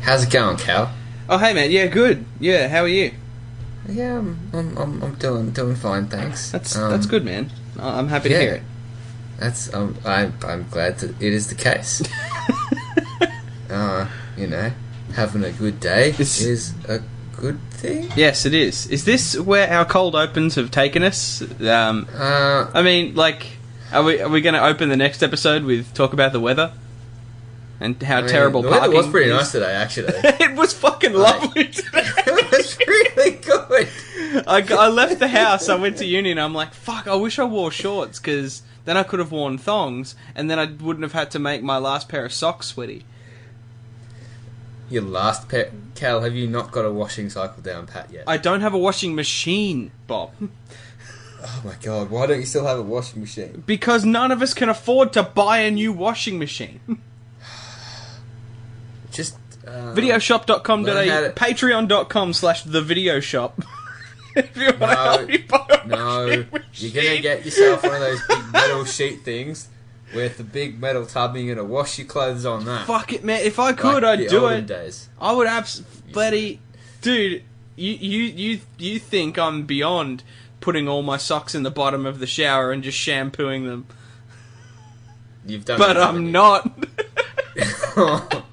How's it going, Cal? Oh, hey man, yeah, good. Yeah, how are you? Yeah, I'm, I'm, I'm, I'm doing doing fine, thanks. That's Um, that's good, man. I'm happy yeah. to hear it. That's um, I, I'm glad that it is the case. uh, you know, having a good day It's- is a good thing. Yes, it is. Is this where our cold opens have taken us? Um, Uh, I mean, like, are we are we going to open the next episode with talk about the weather and how I mean, terrible the weather was pretty is? nice today, actually. it was fucking lovely today. it was really good. I, I left the house. I went to uni, and I'm like, "Fuck! I wish I wore shorts because then I could have worn thongs, and then I wouldn't have had to make my last pair of socks sweaty." Your last pet, Cal. Have you not got a washing cycle down pat yet? I don't have a washing machine, Bob, oh my god! Why don't you still have a washing machine? because none of us can afford to buy a new washing machine. Just uh, Videoshop.com.au, to- patreon.com slash the video shop. if you want to No, help me buy a No, you're gonna get yourself one of those big metal sheet things with the big metal tub, and you're gonna wash your clothes on that. Fuck it, man. If I could, the I'd do olden it. Days. I would abs bloody dude. You you you you think I'm beyond putting all my socks in the bottom of the shower and just shampooing them, You've done, but that, haven't I'm you? not.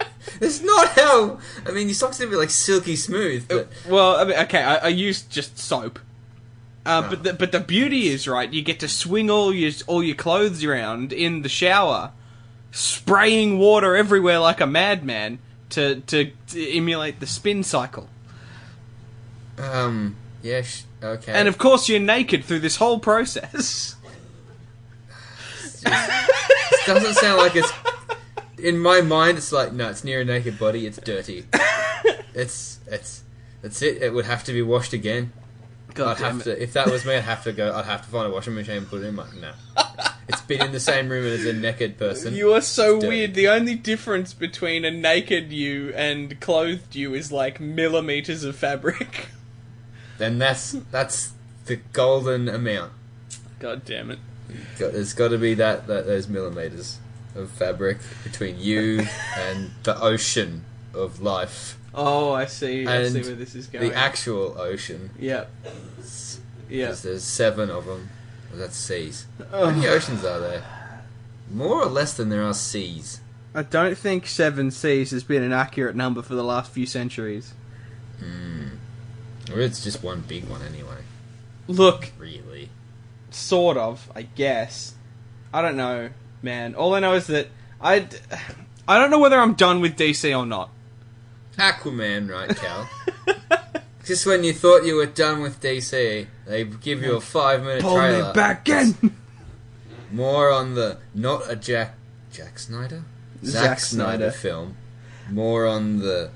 it's not how. I mean, your socks gonna be like silky smooth, but uh, well, I mean, okay, I, I use just soap. Uh. But the, but the beauty is right. You get to swing all your all your clothes around in the shower, spraying water everywhere like a madman to to, to emulate the spin cycle. um, yeah, sh- okay. And of course, you're naked through this whole process. it doesn't sound like it's. In my mind, it's like no, it's near a naked body. It's dirty. it's it's that's it. It would have to be washed again. God I'd damn have it. to if that was me. I'd have to go. I'd have to find a washing machine and put it in my no. It's been in the same room as a naked person. You are so It's dirty. weird. The only difference between a naked you and clothed you is like millimeters of fabric. Then that's that's the golden amount. God damn it. Got- There's got to be that, that those millimeters of fabric between you and the ocean of life, Oh, I see. I see where this is going. the actual ocean. Yep. Yeah. There's seven of them. Well, that's seas. How many oceans are there? More or less than there are seas. I don't think seven seas has been an accurate number for the last few centuries. Hmm. Or it's just one big one anyway. Look, Really. sort of, I guess. I don't know, man. All I know is that I, I don't know whether I'm done with DC or not. Aquaman, right, Cal? Just when you thought you were done with DC, they give you a five minute Pull trailer. me back in. More on the not a Jack Jack Snyder, Zack Snyder. film. More on the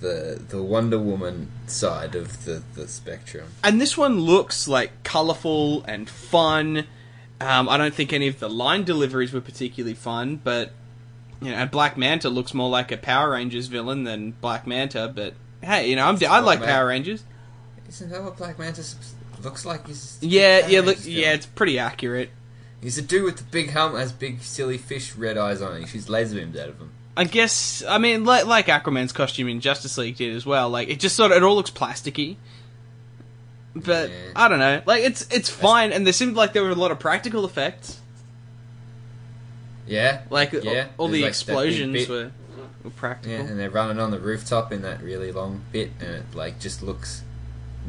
the the Wonder Woman side of the the spectrum. and this one looks like colourful and fun. Um, I don't think any of the line deliveries were particularly fun, but you know, and Black Manta looks more like a Power Rangers villain than Black Manta. But hey, you know, I'm, I like Black Power Rangers. Isn't that what Black Manta looks like? He's Yeah, yeah, look, yeah, it's pretty accurate. He's a dude with the big helmet, has big silly fish red eyes on. it. He shoots laser beams out of him. I guess I mean like like Aquaman's costume in Justice League did as well. Like it just sort of it all looks plasticky. But Yeah. I don't know. Like it's it's fine, and there seemed like there were a lot of practical effects. Yeah, Like yeah. all, all the like, explosions were, were practical. Yeah, and they're running on the rooftop in that really long bit, and it like just looks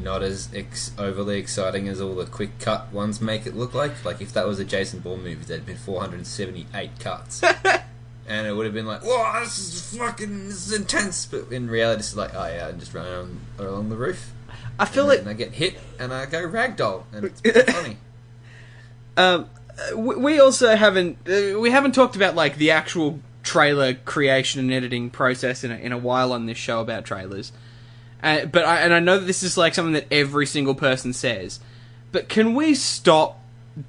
not as ex- overly exciting as all the quick cut ones make it look like. Like if that was a Jason Bourne movie, there'd been 478 cuts, and it would have been like, "Whoa, this is fucking, this is intense." But in reality, it's like, "Oh yeah, I'm just running on, along the roof." I feel it and like then I get hit, and I go ragdoll, and it's pretty funny. um, we also haven't uh, we haven't talked about like the actual trailer creation and editing process in a, in a while on this show about trailers. Uh, but I, and I know that this is like something that every single person says. But can we stop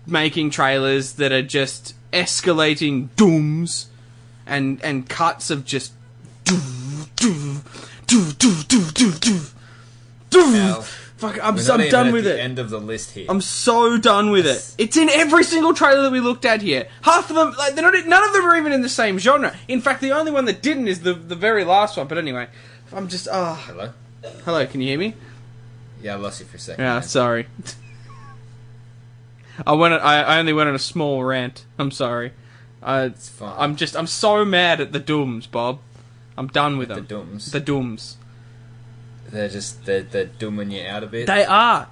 making trailers that are just escalating dooms and and cuts of just doo, doo, doo, doo, doo, doo, doo, Al, Fuck, I'm, We're so, not I'm done at with the it. End of the list here. I'm so done with it. It's in every single trailer that we looked at here. Half of them, like they're not. None of them are even in the same genre. In fact, the only one that didn't is the the very last one. But anyway, I'm just. Ah, Hello. hello. Can you hear me? Yeah, I lost you for a second. Yeah, man. sorry. I went. I, I only went on a small rant. I'm sorry. I, It's fine. I'm just. I'm so mad at the Dooms, Bob. I'm done with the them. The Dooms. The Dooms. They're just they're they're dooming you out a bit. They are.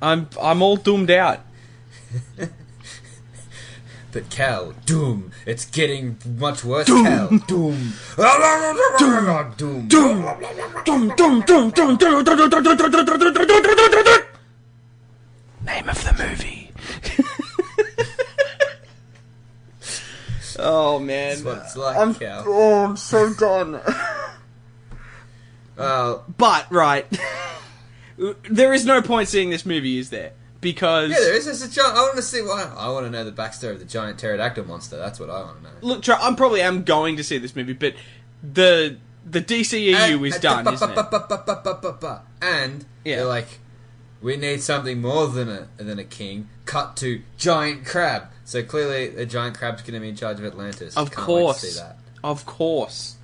I'm. I'm all doomed out. But Cal, doom. It's getting much worse. Doom. Cal, doom. doom. Doom. Doom. Dum dum dum dum dum Name of the movie. oh man. That's what it's like, I'm, Cal. oh, I'm so done. Well, But right, there is no point seeing this movie, is there? Because yeah, there is. There's a giant. I want to see why. I want to know the backstory of the giant pterodactyl monster. That's what I want to know. look, I'm probably am going to see this movie, but the the DCEU And- is done, isn't it? And Yeah. they're like, we need something more than a than a king. Cut to giant crab. So clearly, a giant crab's going to be in charge of Atlantis. Of Can't course, see that. of course.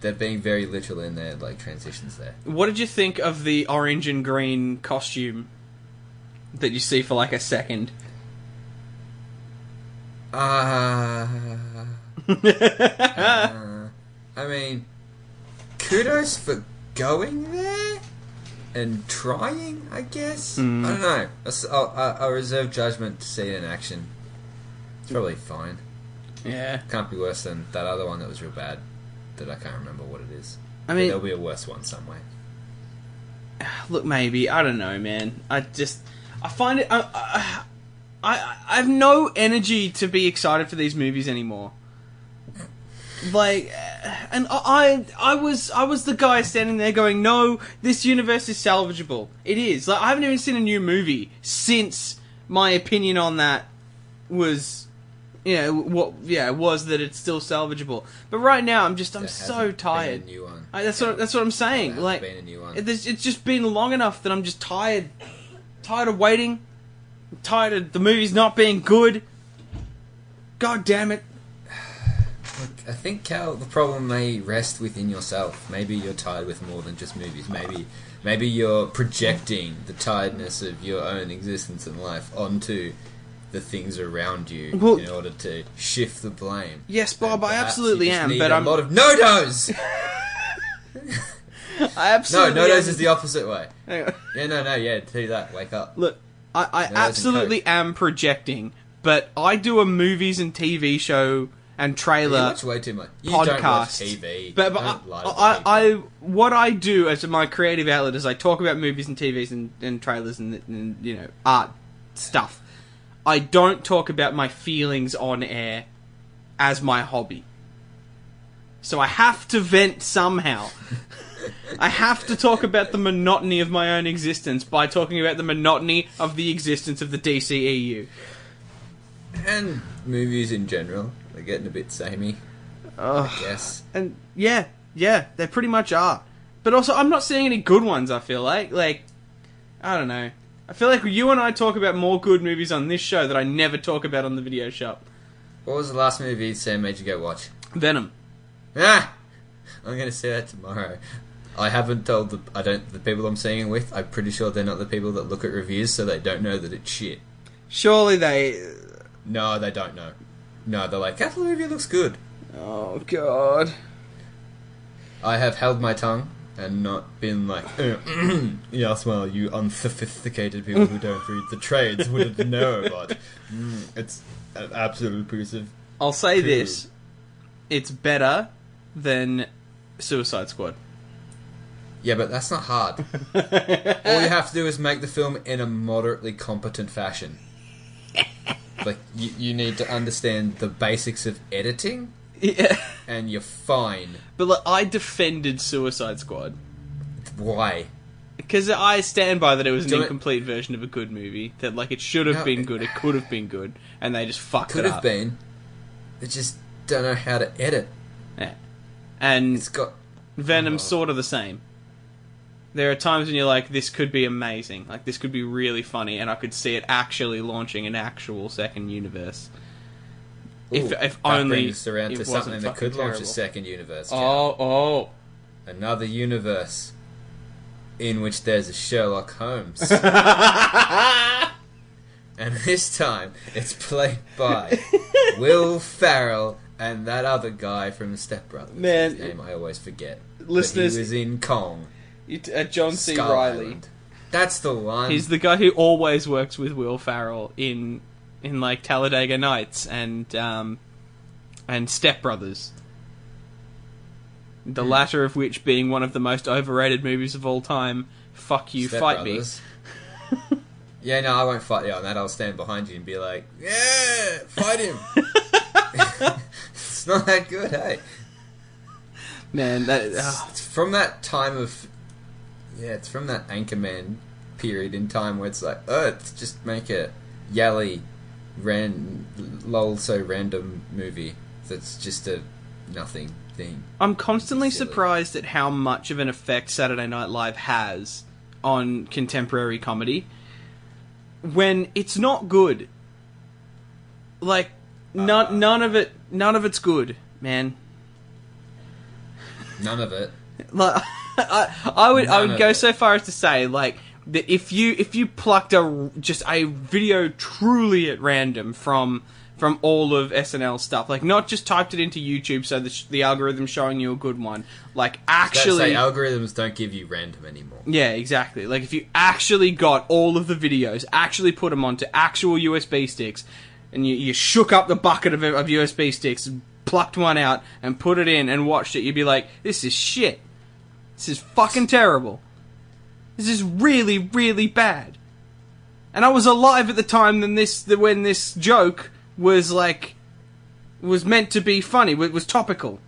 They're being very literal in their like transitions there. What did you think of the orange and green costume that you see for like a second? Uh, uh, I mean, kudos for going there and trying. I guess Mm. I don't know. I s- I'll, I'll, I'll reserve judgment to see it in action. It's probably fine. yeah, Can't be worse than that other one that was real bad. That I can't remember what it is. I But mean, there'll be a worse one somewhere. look, maybe I don't know, man. I just I find it. I, I, I I have no energy to be excited for these movies anymore. Like, and I I I was I was the guy standing there going, no, this universe is salvageable. It is. Like I haven't even seen a new movie since my opinion on that was. You know what? Yeah, was that it's still salvageable. But right now, I'm just I'm so tired. A new one. I, that's what that's what I'm saying. Like, been a new one. it, it's just been long enough that I'm just tired. Tired of waiting. tired of the movies not being good. God damn it. Look, I think Cal, the problem may rest within yourself. Maybe you're tired with more than just movies. Maybe, maybe you're projecting the tiredness of your own existence and life onto the things around you Well- in order to shift the blame. Yes, Bob, I absolutely you am, need but a I'm. lot of no dos. I no, absolutely. no dos am- is the opposite way. Yeah, no, no, yeah. Do that. Wake up. Look, I, I absolutely am projecting, but I do a movies and TV show and You trailer watch way too much. You don't watch podcast. TV. But, but Don't lie to the I. I, I, what I do as my creative outlet is I talk about movies and TVs and, and trailers and, and you know art stuff. I don't talk about my feelings on air as my hobby. So I have to vent somehow. I have to talk about the monotony of my own existence by talking about the monotony of the existence of the DCEU. and movies in general. They're getting a bit samey. Ugh. Yes. And yeah, yeah, they pretty much are. But also, I'm not seeing any good ones. I feel like, like, I don't know. I feel like you and I talk about more good movies on this show that I never talk about on the video shop. What was the last movie Sam made you go watch? Venom. Ah, I'm gonna see that tomorrow. I haven't told the I don't the people I'm seeing it with. I'm pretty sure they're not the people that look at reviews, so they don't know that it's shit. Surely they. No, they don't know. No, they're like, "That movie looks good." Oh God. I have held my tongue and not been like, "Yes, well, you unsophisticated people who don't read the trades wouldn't know." But mm, it's an absolute piece of I'll say True. this: it's better than Suicide Squad. Yeah, but that's not hard. All you have to do is make the film in a moderately competent fashion. Like you, you need to understand the basics of editing, yeah. and you're fine. But like, I defended Suicide Squad Why? because I stand by that it was an Do it- incomplete version of a good movie. That like it should have No, been it- good, it could have been good, and they just fucked up. Could it have up. been. They just don't know how to edit. Yeah. And It's got Venom's Oh. sort of the same. There are times when you're like, this could be amazing, like this could be really funny, and I could see it actually launching an actual second universe. If- if that only brings around to something that could launch a second universe. Oh, oh, Another universe in which there's a Sherlock Holmes. and this time it's played by Will Ferrell and that other guy from Step Brothers. Man. His name I always forget. Listeners- but he was in Kong. It- uh, John C. Reilly. That's the one. He's the guy who always works with Will Ferrell in in like Talladega Nights and um, and Step Brothers. The latter of which being one of the most overrated movies of all time. Fuck you, Step fight Brothers. yeah, no, I won't fight you on that. I'll stand behind you and be like, "Yeah, fight him." it's not that good, hey. man. That ah. It's from that time of yeah, it's from that Anchorman period in time where it's like, oh, let's just make a yally, ran, lol, so random movie that's just a nothing thing. I'm constantly surprised at how much of an effect Saturday Night Live has on contemporary comedy when it's not good. Like none Uh. none of it none of it's good, man. None of it. Like I, I would I would go it. so far as to say like that if you if you plucked a just a video truly at random from from all of SNL stuff, like not just typed it into YouTube so the, the algorithm's showing you a good one, like Actually, actually algorithms don't give you random anymore. Yeah, exactly. Like if you actually got all of the videos, actually put them onto actual USB sticks, and you, you shook up the bucket of, of USB sticks, plucked one out, and put it in and watched it, you'd be like, "This is shit. This is fucking terrible. This is really, really bad." And I was alive at the time when this when this joke was like was meant to be funny, It was topical.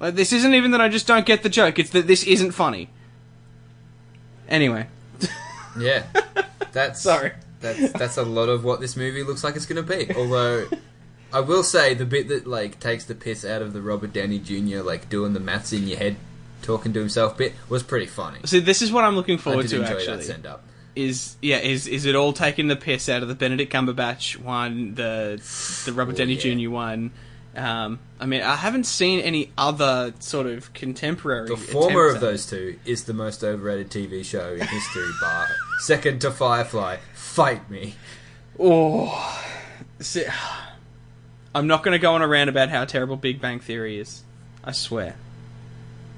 Like this isn't even that I just don't get the joke; it's that this isn't funny. Anyway, Yeah, that's Sorry. That's that's a lot of what this movie looks like it's going to be. Although, I will say the bit that like takes the piss out of the Robert Downey Jr. like doing the maths in your head, talking to himself bit was pretty funny. so this is what I'm looking I forward did to. enjoy Actually, that send up. is yeah, is is it all taking the piss out of the Benedict Cumberbatch one, the the Robert Oh, Downey yeah. Jr. one? Um, I mean, I haven't seen any other sort of contemporary. The former of those two is the most overrated TV show in history, bar second to Firefly. Fight me. Oh, see, I'm not going to go on a rant about how terrible Big Bang Theory is. I swear.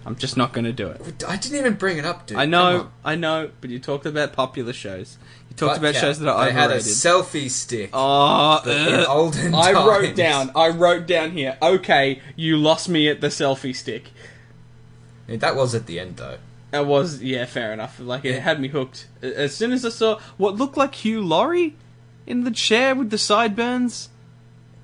I'm just not going to do it. I didn't even bring it up, dude. I know. I know, but you talked about popular shows. You talked Butt about Cat, shows that are They had a overrated. selfie stick. Oh, in ugh. olden I wrote times. down. I wrote down here. Okay, you lost me at the selfie stick. That was at the end, though. It was yeah, fair enough. Like it Yeah. had me hooked. As soon as I saw what looked like Hugh Laurie in the chair with the sideburns.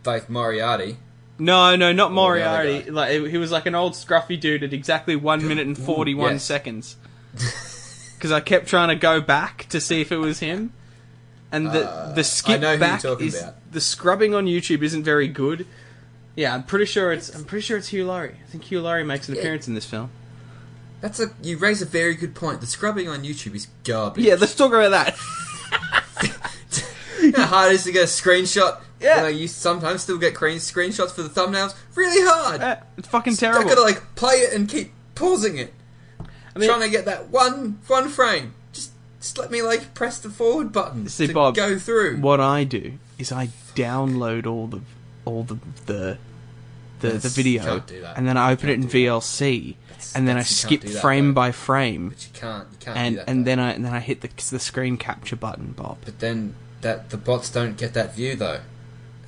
Like Moriarty. No, no, not the Moriarty. Like he was like an old scruffy dude at exactly one minute and forty-one yes. seconds. Because I kept trying to go back to see if it was him, and the Uh, the skip I know who you're back is about. the scrubbing on YouTube isn't very good. Yeah, I'm pretty sure it's I'm pretty sure it's Hugh Laurie. I think Hugh Laurie makes an Yeah. appearance in this film. That's a you raise a very good point. The scrubbing on YouTube is garbage. Yeah, let's talk about that. How hard it is to get a screenshot. Yeah. You know, you sometimes still get screen screenshots for the thumbnails. Really hard. Uh, it's fucking terrible. I gotta like play it and keep pausing it, I mean, trying to get that one one frame. Just just let me like press the forward button See, to Bob, go through. what I do is I download all the all the the the, the video can't do that. and then I open it in. VLC That's- and then I that's- you can't skip frame though. by frame But you can't. You can't do and that. and then I and then I hit the the screen capture button, Bob. But then that the bots don't get that view though,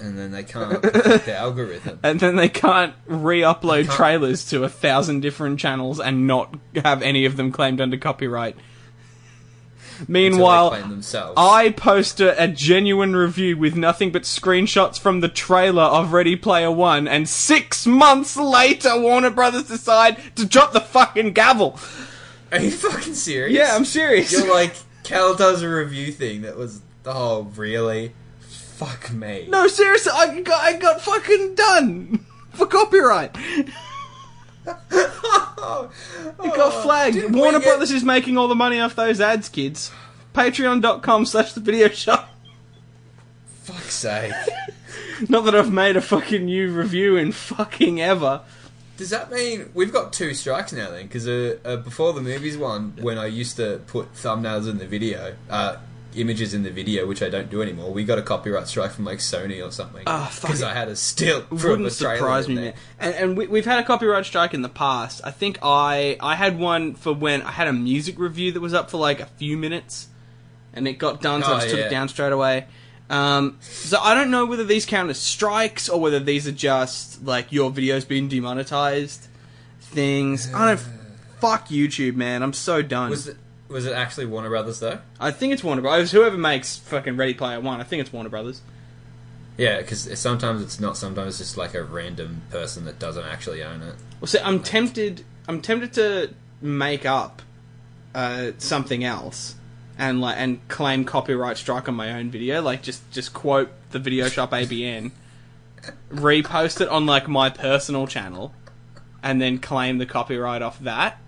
and then they can't the algorithm. And then they can't re-upload Can't- trailers to a thousand different channels and not have any of them claimed under copyright. Meanwhile, they claim themselves. I post a, a genuine review with nothing but screenshots from the trailer of Ready Player One, and six months later, Warner Brothers decide to drop the fucking gavel. Are you fucking serious? Yeah, I'm serious. You're like Cal does a review thing that was oh really? Fuck me. no, seriously, I got, I got fucking done for copyright. Oh, It got flagged. didn't Warner get- Brothers is making all the money off those ads, kids. Patreon.com slash the video shop. Fuck's sake. Not that I've made a fucking new review in fucking ever. Does that mean we've got two strikes now then? Because uh, uh, before the movies one, when I used to put thumbnails in the video, uh, images in the video, which I don't do anymore, we got a copyright strike from like Sony or something. Ah, Because it. I had a still Wouldn't a trailer surprise me, man. And, and we, we've had a copyright strike in the past. I think I I had one for when I had a music review that was up for like a few minutes, and it got done, so I Oh, just took it down straight away. Um, so I don't know whether these count as strikes or whether these are just like your videos being demonetized things. I don't. Fuck YouTube, man. I'm so done. Was it was it actually Warner Brothers though? I think it's Warner Brothers. Whoever makes fucking Ready Player One, I think it's Warner Brothers. Yeah, because sometimes it's not. Sometimes it's just like a random person that doesn't actually own it. Well, see, I'm tempted. I'm tempted to make up uh, something else and like and claim copyright strike on my own video. Like just just quote the Video Shop ABN, repost it on like my personal channel, and then claim the copyright off that.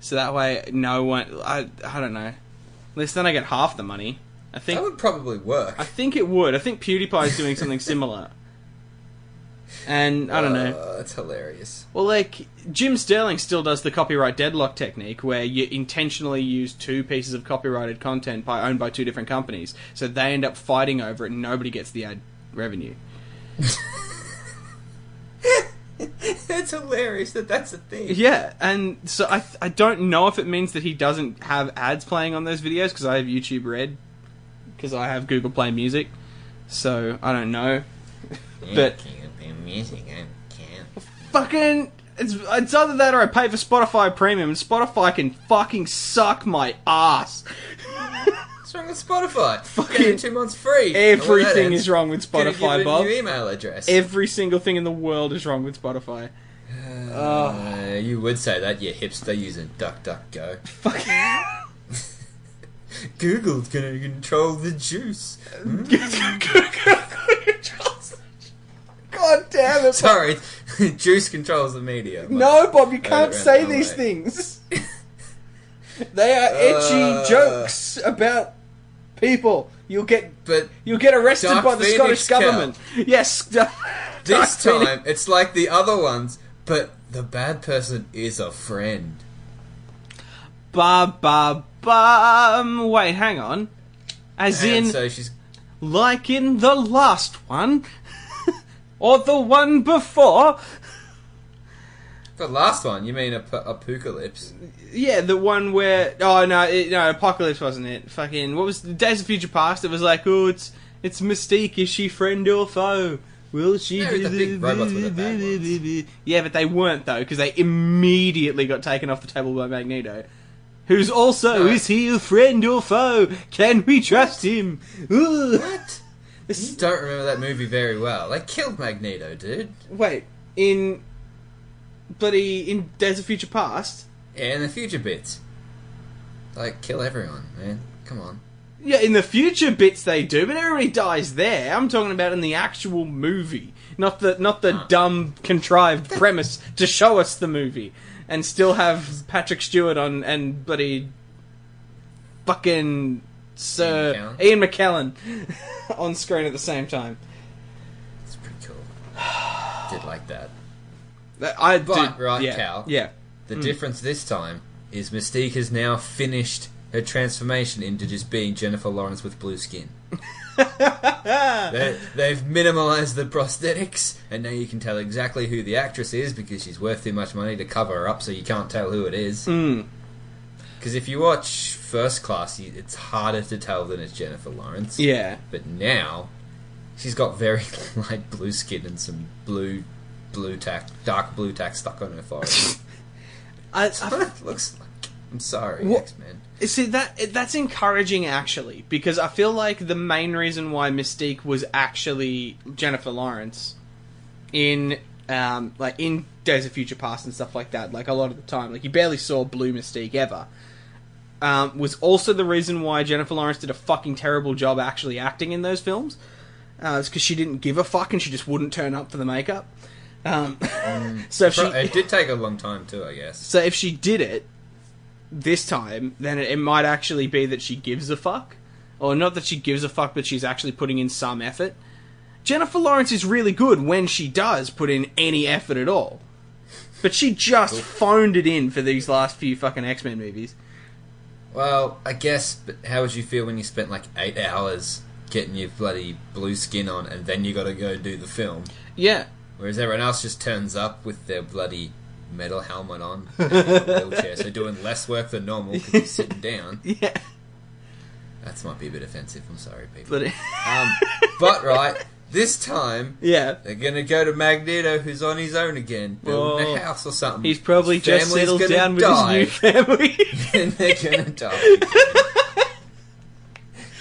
So that way, no one. I I don't know. At least then I get half the money. I think That would probably work. I think it would. I think PewDiePie is doing something similar. And I don't know. Uh, that's hilarious. Well, like Jim Sterling still does the copyright deadlock technique, where you intentionally use two pieces of copyrighted content by owned by two different companies, so they end up fighting over it, and nobody gets the ad revenue. it's hilarious that that's a thing. Yeah, and so I I don't know if it means that he doesn't have ads playing on those videos because I have YouTube Red, because I have Google Play Music, so I don't know. But- can't music. I can't. Fucking. It's, it's either that or I pay for Spotify Premium, and Spotify can fucking suck my ass. What's wrong with Spotify? Fucking two months free. And when that Everything is wrong with Spotify, Bob. New email address. Every single thing in the world is wrong with Spotify. Uh, you would say that, you hipster using DuckDuckGo. Fucking. Google's gonna control the juice. God damn it! Sorry, juice controls the media. No, Bob, you can't say these way. things. they are edgy Uh. jokes about people. You'll get But you'll get arrested Dark by the Phoenix Scottish count. government. Yes. Dark this Phoenix- time, it's like the other ones, but the bad person is a friend. Ba ba ba. Wait, hang on. As And in, so she's like in the last one, or the one before. The last one. You mean ap- apocalypse? Yeah, the one where oh no, it, no, Apocalypse wasn't it? Fucking what was Days of Future Past? It was like oh, it's it's Mystique. Is she friend or foe? Will she? Yeah, the big robots were the. Yeah, but they weren't though because they immediately got taken off the table by Magneto. Who's also No. is he a friend or foe? Can we trust him? Ooh. What? This- You don't remember that movie very well. They killed Magneto, dude. Wait, in bloody in Days of Future Past. Yeah, in the future bits. Like, kill everyone, man. Come on. Yeah, in the future bits they do, but everybody dies there. I'm talking about in the actual movie, not the not the Huh. dumb contrived premise to show us the movie, and still have Patrick Stewart on and bloody fucking Sir McKellen? Ian McKellen on screen at the same time. It's pretty cool. Did like that. That- I But, right, yeah, Cal. Yeah, The difference this time is Mystique has now finished her transformation into just being Jennifer Lawrence with blue skin. they, they've minimalized the prosthetics, and now you can tell exactly who the actress is because she's worth too much money to cover her up, so you can't tell who it is. Mm. Because if you watch First Class, it's harder to tell than it's Jennifer Lawrence. yeah. But now, she's got very light blue skin and some blue, blue tack, dark blue tack stuck on her forehead. I, That's what it looks like. I'm sorry, What- X Men. See that that's encouraging actually because I feel like the main reason why Mystique was actually Jennifer Lawrence in um, like in Days of Future Past and stuff like that, like a lot of the time, like you barely saw Blue Mystique ever. Um, was also the reason why Jennifer Lawrence did a fucking terrible job actually acting in those films. Uh, it's because she didn't give a fuck and she just wouldn't turn up for the makeup. Um, so if she it did take a long time too, I guess. so if she did it this time, then it, it might actually be that she gives a fuck, or not that she gives a fuck, but she's actually putting in some effort. Jennifer Lawrence is really good when she does put in any effort at all, but she just phoned it in for these last few fucking X Men movies. Well, I guess, but how would you feel when you spent like eight hours getting your bloody blue skin on, and then you got to go do the film? Yeah, Whereas everyone else just turns up with their bloody metal helmet on, and a wheelchair, so doing less work than normal because you're sitting down. yeah, That might be a bit offensive. I'm sorry, people. but Um, but right, this time yeah, they're gonna go to Magneto, who's on his own again, building Oh. a house or something. he's probably His just settled down with die, his new family. and they're gonna die.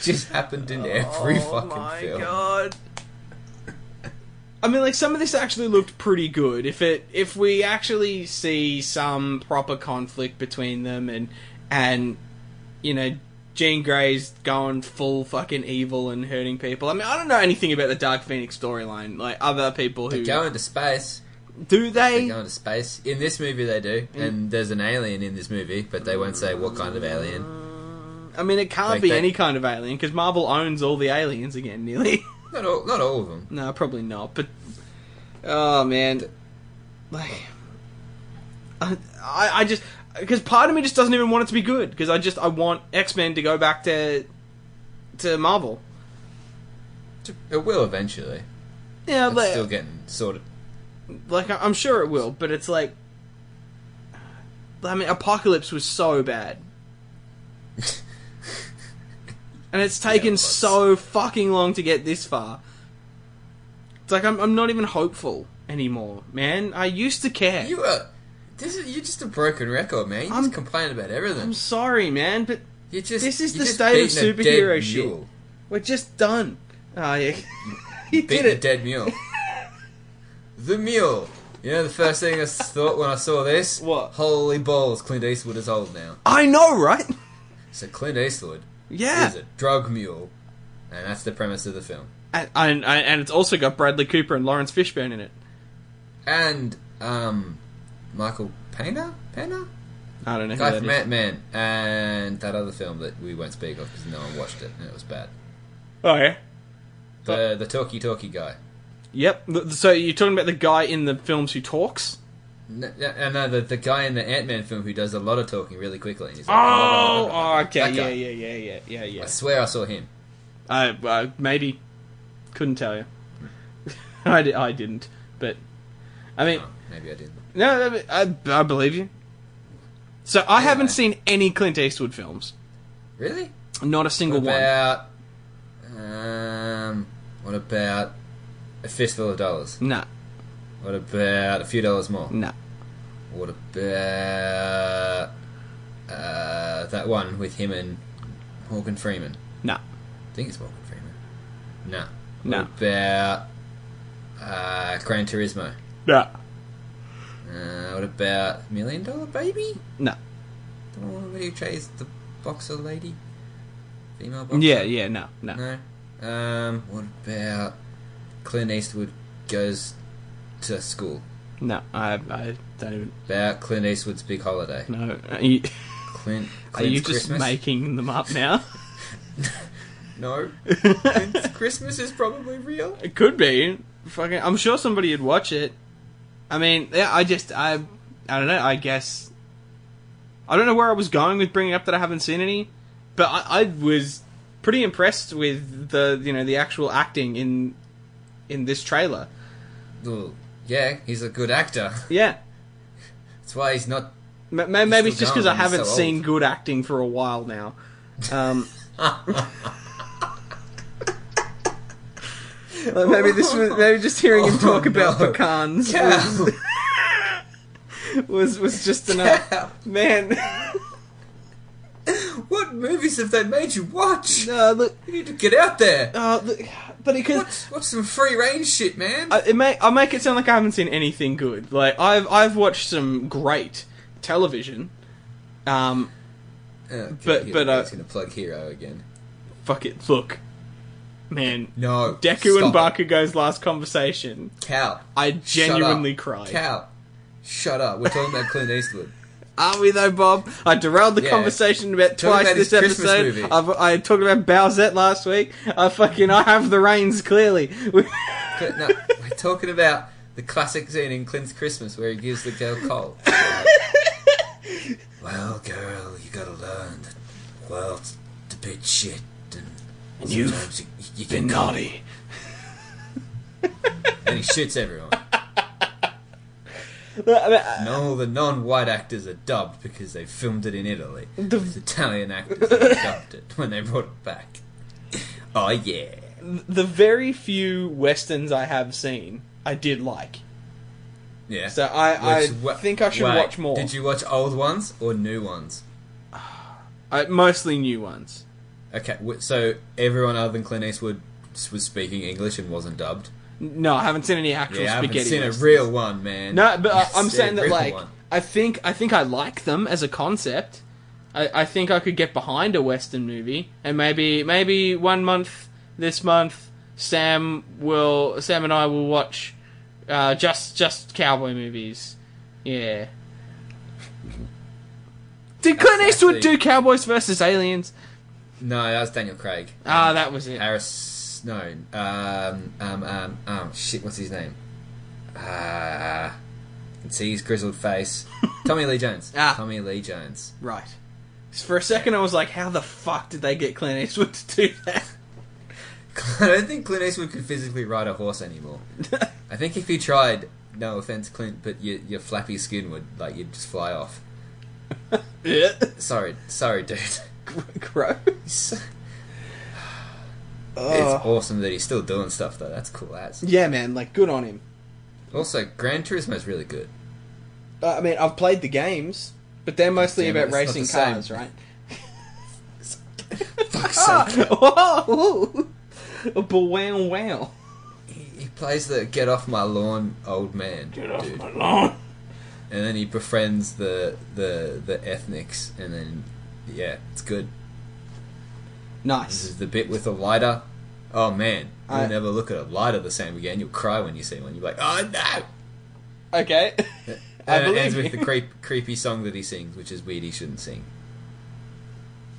Just happened in every oh fucking my film. god. I mean, like some of this actually looked pretty good. If it, if we actually see some proper conflict between them, and and you know, Jean Grey's going full fucking evil and hurting people. I mean, I don't know anything about the Dark Phoenix storyline. Like other people who They go into space. do They they? go into space. In this movie, they do, Mm. and there's an alien in this movie, but they won't say what kind of alien. I mean, it can't Like be they- any kind of alien because Marvel owns all the aliens again, nearly. Not all, not all of them. No, probably not. But oh man, like I, I I just because part of me just doesn't even want it to be good because I just I want X Men to go back to to Marvel. It will eventually. Yeah, It's like, still getting sorted. like I'm sure it will, but it's like I mean, Apocalypse was so bad. And it's Yeah, it taken was. so fucking long to get this far. It's like I'm, I'm not even hopeful anymore, man. I used to care. You are. This is you're just a broken record, man. You I'm- just complain about everything. I'm sorry, man, but You just this is the state of beating a dead superhero shit. mule. we're just done. Oh yeah, he did Beating a dead mule. the mule. You know the first thing I thought when I saw this? What? Holy balls! Clint Eastwood is old now. I know, right? So Clint Eastwood Yeah, is a drug mule, and that's the premise of the film. and, and and it's also got Bradley Cooper and Laurence Fishburne in it. And um, Michael Pena, Pena, I don't know who guy from. Ant Man, and that other film that we won't speak of because no one watched it and it was bad. Oh yeah. The the talky talky guy. Yep. So you're talking about the guy in the films who talks? No, no, no the, the guy in the Ant Man film who does a lot of talking really quickly. And he's Oh, like, oh, okay, yeah, yeah, yeah, yeah, yeah, yeah. I swear I saw him. I uh, maybe couldn't tell you. I, di- I didn't, but I mean, Oh, maybe I didn't. no, I, I believe you. So I haven't Anyway. seen any Clint Eastwood films, Really? not a single What one. um? What about a fistful of dollars? Nah, What about a few dollars more? No. What about uh, that one with him and Morgan Freeman? No. I think it's Morgan Freeman. No. No. What about uh, Gran Turismo? No. Uh, what about Million Dollar Baby? No. The one where he chased the boxer lady? Female boxer? Yeah, yeah, no, no. No. Um, what about Clint Eastwood goes to school? No, I, I don't even About Clint Eastwood's big holiday? No, Are you, Clint, are you just Christmas? making them up now? No. Clint's Christmas is probably real. It could be. Fucking, I'm sure somebody would watch it. I mean, yeah, I just, I, I don't know. I guess I don't know where I was going with bringing up that I haven't seen any, but I, I was pretty impressed with the, you know, the actual acting in in this trailer. Well, yeah, he's a good actor. Yeah, That's why he's not. M- ma- maybe it's just because I he's haven't so seen old. good acting for a while now. Um, like maybe this was maybe just hearing him talk Oh, about no. pecans was, was was just enough. Cow. Man, What movies have they made you watch? no, look, You need to get out there. uh, look, but because What's, what's some free range shit, man? I, it may I make it sound like I haven't seen anything good. Like I've I've watched some great television. Um, Oh, but- here but, we go. uh, gonna plug Hero again. fuck it, look. Man, No, Deku and stop it. Bakugo's last conversation. Cal, I genuinely cried. Cal, shut up. We're talking about Clint Eastwood. Are we though, Bob? I derailed the Yeah. conversation about Talking twice about this his episode. movie. I've, I talked about Bowsette last week. I fucking I have the reins clearly. No, we're talking about the classic scene in Clint's Christmas where he gives the girl coal. well, girl, you gotta learn that the world's a bit shit, and You've sometimes you, you Been get naughty. and he shoots everyone. All the non-white actors are dubbed because they filmed it in Italy. The- Italian actors dubbed it when they brought it back. Oh yeah. the very few westerns I have seen, I did like. Yeah. So I, Which- I wa- think I should wait, watch more. Did you watch old ones or new ones? I, mostly new ones. Okay, so everyone other than Clint Eastwood was speaking English and wasn't dubbed. No, I haven't seen any actual Yeah, I haven't spaghetti. seen a real one, man. No, but I, I'm saying that like one. I think I think I like them as a concept. I, I think I could get behind a western movie, and maybe maybe one month this month Sam will Sam and I will watch uh, just just cowboy movies. Yeah. Did Clint Eastwood actually- do Cowboys versus Aliens? No, that was Daniel Craig. Ah, that was it. Harris. No. Um. Um. Um. Um. Shit. What's his name? Uh. You can see his grizzled face. Tommy Lee Jones. Ah. Tommy Lee Jones. Right. For a second, I was like, "How the fuck did they get Clint Eastwood to do that?" I don't think Clint Eastwood could physically ride a horse anymore. I think if he tried, no offense, Clint, but your your flappy skin would like you'd just fly off. yeah. Sorry, sorry, dude. Gross. It's Oh. awesome that he's still doing stuff though. That's cool as. Yeah, man. Like, good on him. Also, Gran Turismo's really good. Uh, I mean, I've played the games, but they're mostly Damn about it's racing the same. cars, right? Fuck's sake. whoa, but wow, wow. He, he plays the "Get off my lawn, old man." Get off dude. my lawn. And then he befriends the the the ethnics, and then yeah, it's good. This is the bit with the lighter. Oh man, you'll I- never look at a lighter the same again. You'll cry when you see one. You're like, oh no. Okay. I And it believe ends with you. the creep, creepy song that he sings, which is weird. He shouldn't sing.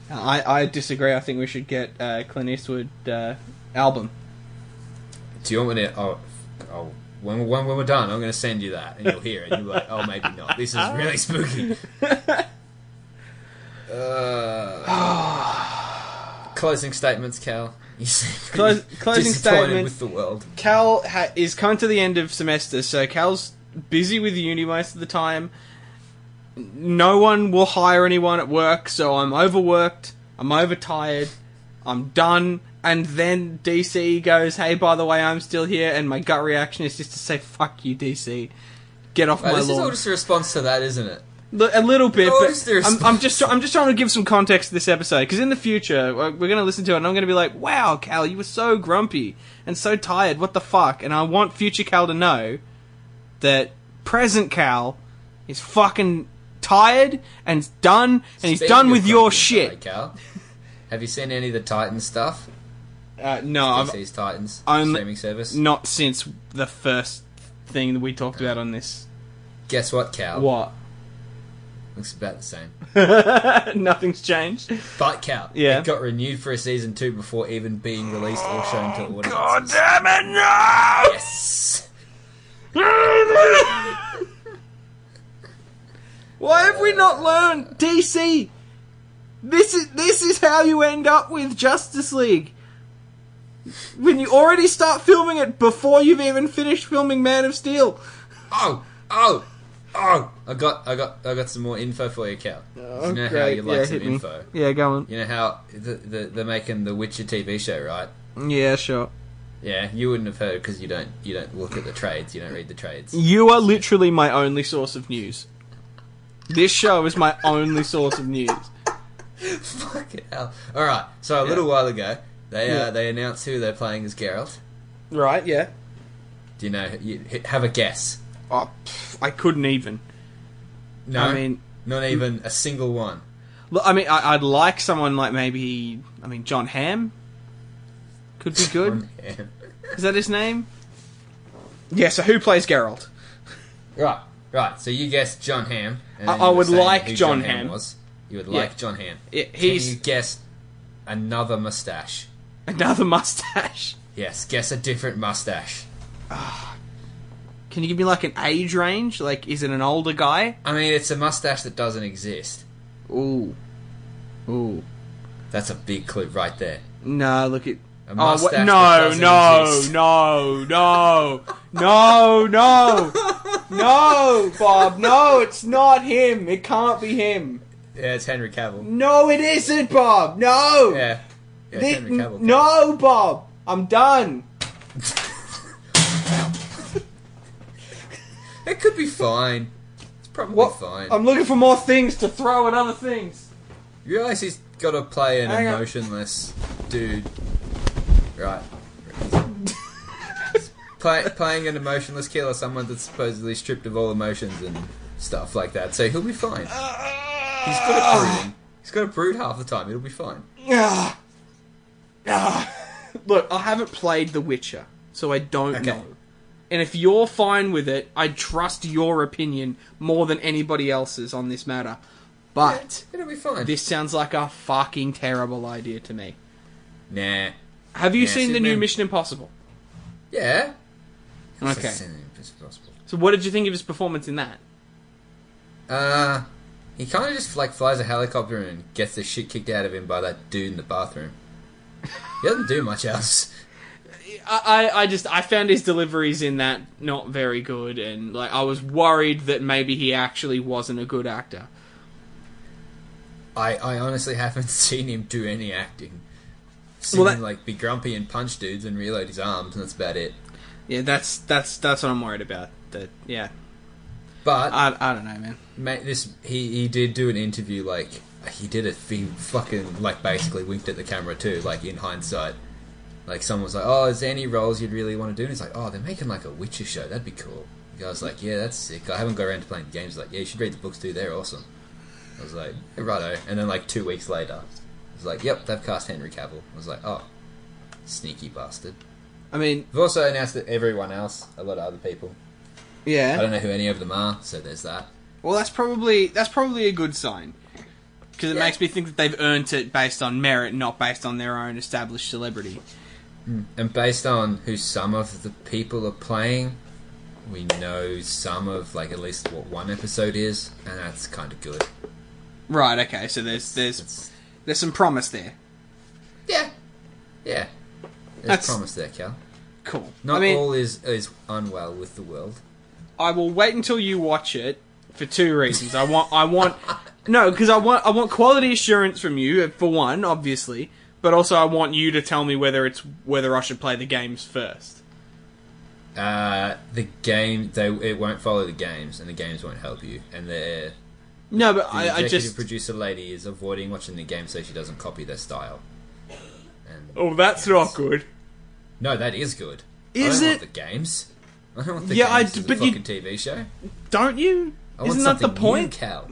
I, I disagree. I think we should get uh, Clint Eastwood uh, album. Do you want me to? Oh, oh when, when, when we're done, I'm going to send you that, and you'll hear it. And you're like, oh, maybe not. This is really spooky. Uh, closing statements, Cal. You seem Close- closing disappointed statement. with the world. Cal ha- is coming to the end of semester, so Cal's busy with uni most of the time. No one will hire anyone at work, so I'm overworked, I'm overtired, I'm done, and then DC goes, hey, by the way, I'm still here, and my gut reaction is just to say, fuck you, DC. Get off Right, my this is all lawn. just a response to that, isn't it? A little bit, but is there a I'm, I'm just? I'm just trying to give some context to this episode because in the future we're going to listen to it and I'm going to be like, "Wow, Cal, you were so grumpy and so tired. What the fuck?" And I want future Cal to know that present Cal is fucking tired and done and he's Speaking done of with your grumpy, shit. Cal, have you seen any of the Titan stuff? Uh, no, I've DC's Titans I'm- streaming service. not since the first thing that we talked about on this. Guess what, Cal? What? Looks about the same. Nothing's changed. Fight Cal, Yeah. it got renewed for a season two before even being released or shown to oh, audiences. God damn it! No! Yes. Why have we not learned DC? This is this is how you end up with Justice League. When you already start filming it before you've even finished filming Man of Steel. Oh, oh, oh! I got, I got, I got some more info for you, Cal. you know how you like yeah, some info. Yeah, go on. You know how the, the, they're making the Witcher TV show, right? Yeah, sure. Yeah, you wouldn't have heard because you don't, you don't look at the trades, you don't read the trades. You are literally my only source of news. This show is my only source of news. Fucking hell! All right, so a little while ago, they Yeah. uh, they announced who they're playing as Geralt. Right? Yeah. Do you know? You, have a guess. Oh, pff, I couldn't even. No, I mean, not even a single one. look, I mean, I, I'd like someone like maybe, I mean, Jon Hamm. Could be good. John. Is that his name? Yeah. So who plays Geralt? Right, right. So you guessed John and I- I would like who Jon Hamm. was. You would Yeah. like Jon Hamm. Yeah, Can he's you guess another mustache? another mustache. Yes, guess a different mustache. Ah. Can you give me like an age range? Like, is it an older guy? I mean, it's a mustache that doesn't exist. Ooh, ooh. That's a big clue right there. No, look at. A Oh, that No, no, no, no, no, no, no, Bob, no, it's not him. It can't be him. Yeah, it's Henry Cavill. No, it isn't, Bob. No. Yeah, yeah, The- Henry Cavill. no, Bob. I'm done. It could be fine. It's probably What? fine. I'm looking for more things to throw at other things. You realise he's got to play an Hang on. emotionless dude, right? play, playing an emotionless killer, someone that's supposedly stripped of all emotions and stuff like that. So he'll be fine. He's good at brooding. He's got to brood half the time. It'll be fine. Ah. Ah. Look, I haven't played The Witcher, so I don't Okay. know. And if you're fine with it, I trust your opinion more than anybody else's on this matter. But It'll be fine. this sounds like a fucking terrible idea to me. Nah. Have you Yeah, seen the Superman- new Mission Impossible? Yeah. Okay. It's possible. So what did you think of his performance in that? Uh, he kind of just like flies a helicopter and gets the shit kicked out of him by that dude in the bathroom. He doesn't do much else. I, I, just I found his deliveries in that not very good, and like I was worried that maybe he actually wasn't a good actor. I, I honestly haven't seen him do any acting. Seen Well, that- him like be grumpy and punch dudes and reload his arms, and that's about it. Yeah, that's that's that's what I'm worried about. That yeah, But I, I don't know, man. mate, this he he did do an interview like he did a thing fucking like basically winked at the camera too, like in hindsight. Like someone was like, "Oh, is there any roles you'd really want to do?" And he's like, "Oh, they're making like a Witcher show. That'd be cool." The guy's like, "Yeah, that's sick. I haven't got around to playing the games." Like, "Yeah, you should read the books too. They're awesome." I was like, "Yeah, "Righto." And then like two weeks later, I was like, "Yep, they've cast Henry Cavill." I was like, "Oh, sneaky bastard." I mean, They've also announced that everyone else, a lot of other people. Yeah. I don't know who any of them are, so there's that. Well, that's probably that's probably a good sign because it Yeah. makes me think that they've earned it based on merit, not based on their own established celebrity. And based on who some of the people are playing, we know some of like at least what one episode is, and that's kind of good. Right. Okay. So there's there's It's, there's some promise there. yeah, yeah. There's That's- promise there, Cal. Cool. Not I mean, all is is unwell with the world. I will wait until you watch it for two reasons. I want I want no because I want I want quality assurance from you for one, obviously, but also I want you to tell me whether it's whether I should play the games first. Uh, the game they it won't follow the games, and the games won't help you. And the No, but the I, I just producer lady is avoiding watching the game so she doesn't copy their style. And oh that's not good. no, that is good. Is I don't it? Want the games. I don't want the Yeah, I games a but you- fucking TV show. Don't you? I Isn't that the point? new, Cal.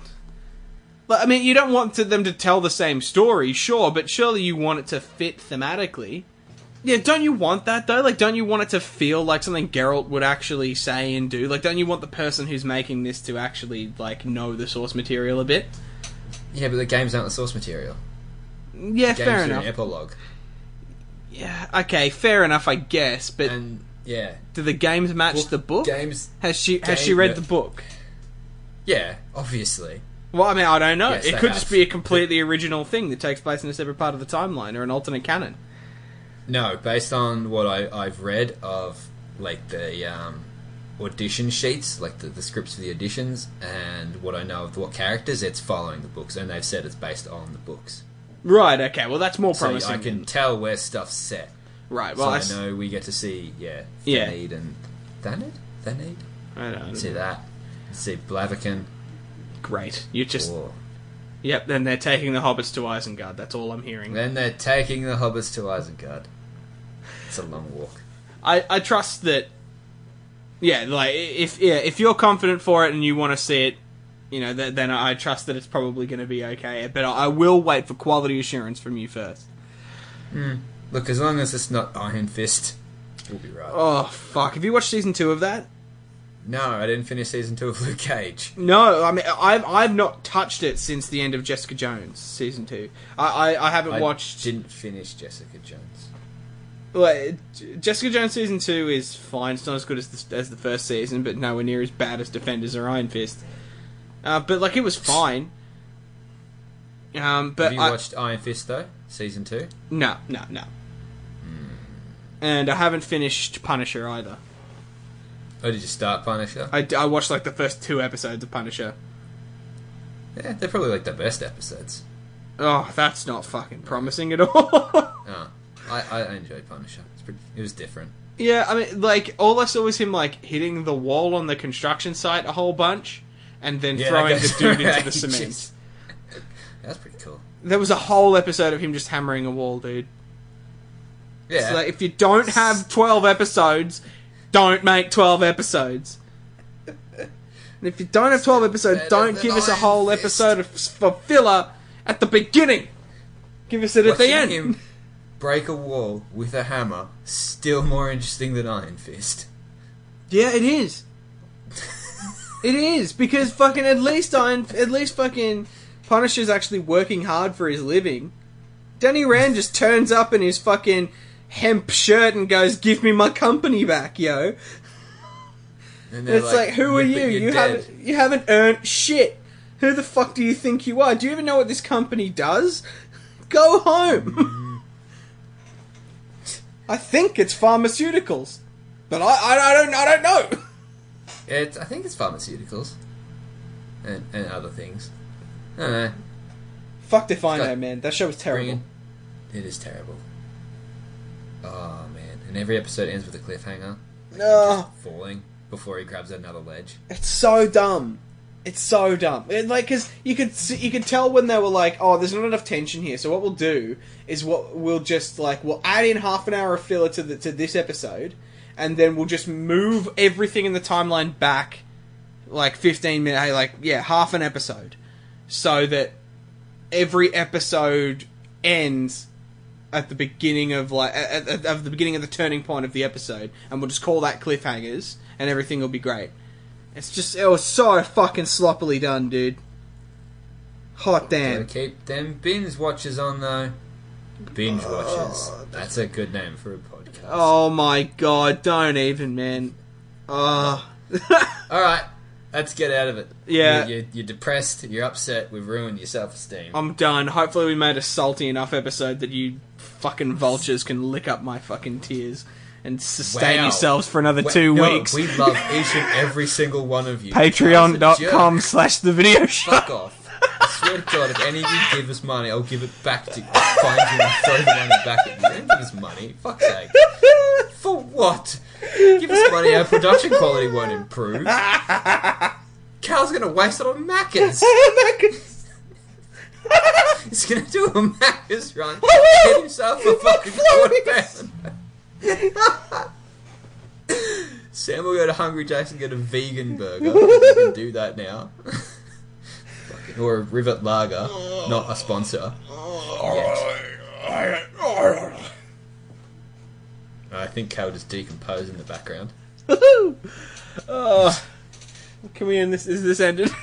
I mean, you don't want to, them to tell the same story, sure, but surely you want it to fit thematically. Yeah, don't you want that though? Like, don't you want it to feel like something Geralt would actually say and do? Like, don't you want the person who's making this to actually like know the source material a bit? Yeah, but the games aren't the source material. Yeah, Games fair enough. an epilogue, Yeah, okay, fair enough, I guess. But and yeah, do the games match the book? games. has she has game- she read no. the book? Yeah, obviously. Well, I mean, I don't know. Yes, it could have. just be a completely original thing that takes place in a separate part of the timeline or an alternate canon. No, based on what I, I've read of like the um, audition sheets, like the, the scripts for the auditions, and what I know of what characters, it's following the books, and they've said it's based on the books. Right. Okay. Well, that's more So promising. I can tell where stuff's set. Right. Well, so I, s- know we get to see, yeah, Yeah. And Thanedd, Thanedd. I don't know. See that. See Blaviken. Great. You just yep. Then they're taking the hobbits to Isengard. That's all I'm hearing. then they're taking the hobbits to Isengard. It's a long walk. I I trust that. Yeah, like if yeah, if you're confident for it and you want to see it, you know, th- then I trust that it's probably going to be okay. But I I will wait for quality assurance from you first. Hmm. Look, as long as it's not Iron Fist, we'll be right. Oh fuck! Have you watched season two of that? No, I didn't finish season two of Luke Cage. No, I mean I've I've not touched it since the end of Jessica Jones season two. I I, I haven't I watched. didn't finish Jessica Jones. Well, Jessica Jones season two is fine. It's not as good as the, as the first season, but nowhere near as bad as Defenders or Iron Fist. Uh, but like it was fine. Um, but Have you I, watched Iron Fist though? Season two? no, no, no. And I haven't finished Punisher either. Or did you start Punisher? I, I watched like the first two episodes of Punisher. Yeah, they're probably like the best episodes. Oh, that's not fucking promising at all. Oh, I, I enjoyed Punisher. It's pretty, it was different. yeah, I mean, like all I saw was him like hitting the wall on the construction site a whole bunch, and then Yeah, throwing the dude into the cement. That's pretty cool. There was a whole episode of him just hammering a wall, dude. Yeah. So like, if you don't have twelve episodes, don't make twelve episodes. And if you don't have twelve episodes, better don't give us a whole Fist. episode of, for filler at the beginning. Give us it at the end. him break a wall with a hammer still more interesting than Iron Fist. Yeah, it is. it is because fucking at least Iron, at least fucking Punisher's actually working hard for his living. Danny Rand just turns up in his fucking hemp shirt and goes, "Give me my company back, yo." And It's like, who are you? you're dead." haven't you haven't earned shit. Who the fuck do you think you are? Do you even know what this company does? Go home. I think it's pharmaceuticals, but I, I, I don't I don't know. It's, I think it's pharmaceuticals and, and other things. I don't know. Fuck if I know, man. That show was terrible. It is terrible. Oh man! And every episode ends with a cliffhanger. No, Falling before he grabs another ledge. it's so dumb. It's so dumb. It, like, cause you could see, you could tell when they were like, "Oh, there's not enough tension here." So what we'll do is what we'll just like we'll add in half an hour of filler to the to this episode, and then we'll just move everything in the timeline back, like 15 minutes, hey, like yeah, half an episode, so that every episode ends at the beginning of like at, at, at the beginning of the turning point of the episode, and we'll just call that cliffhangers, and everything will be great. It's just it was so fucking sloppily done, dude. Hot Gotta damn. keep them binge watchers on though. Binge oh, watchers. That's a good name for a podcast. Oh my god, don't even, man. Oh. All right, let's get out of it. Yeah. you're, you're, you're depressed. You're upset. We've ruined your self-esteem. I'm done. Hopefully, we made a salty enough episode that you fucking vultures can lick up my fucking tears and sustain Wow. yourselves for another We- two no, weeks. We love each and every single one of you. Patreon.com slash the video show. Fuck off. I swear to God, if any of you give us money, I'll give it back to you. find you and throw the money back at you. Don't give us money. Fuck's sake. For what? Give us money, our production quality won't improve. Cal's gonna waste it on Macca's. He's gonna do a Macca's run. Get himself a fucking quarter pound. Sam will go to Hungry Jack's and get a vegan burger. You can do that now. Or a Rivet Lager, not a sponsor. Yet. I think Cal just decomposed in the background. Oh, can we end this? Is this ended?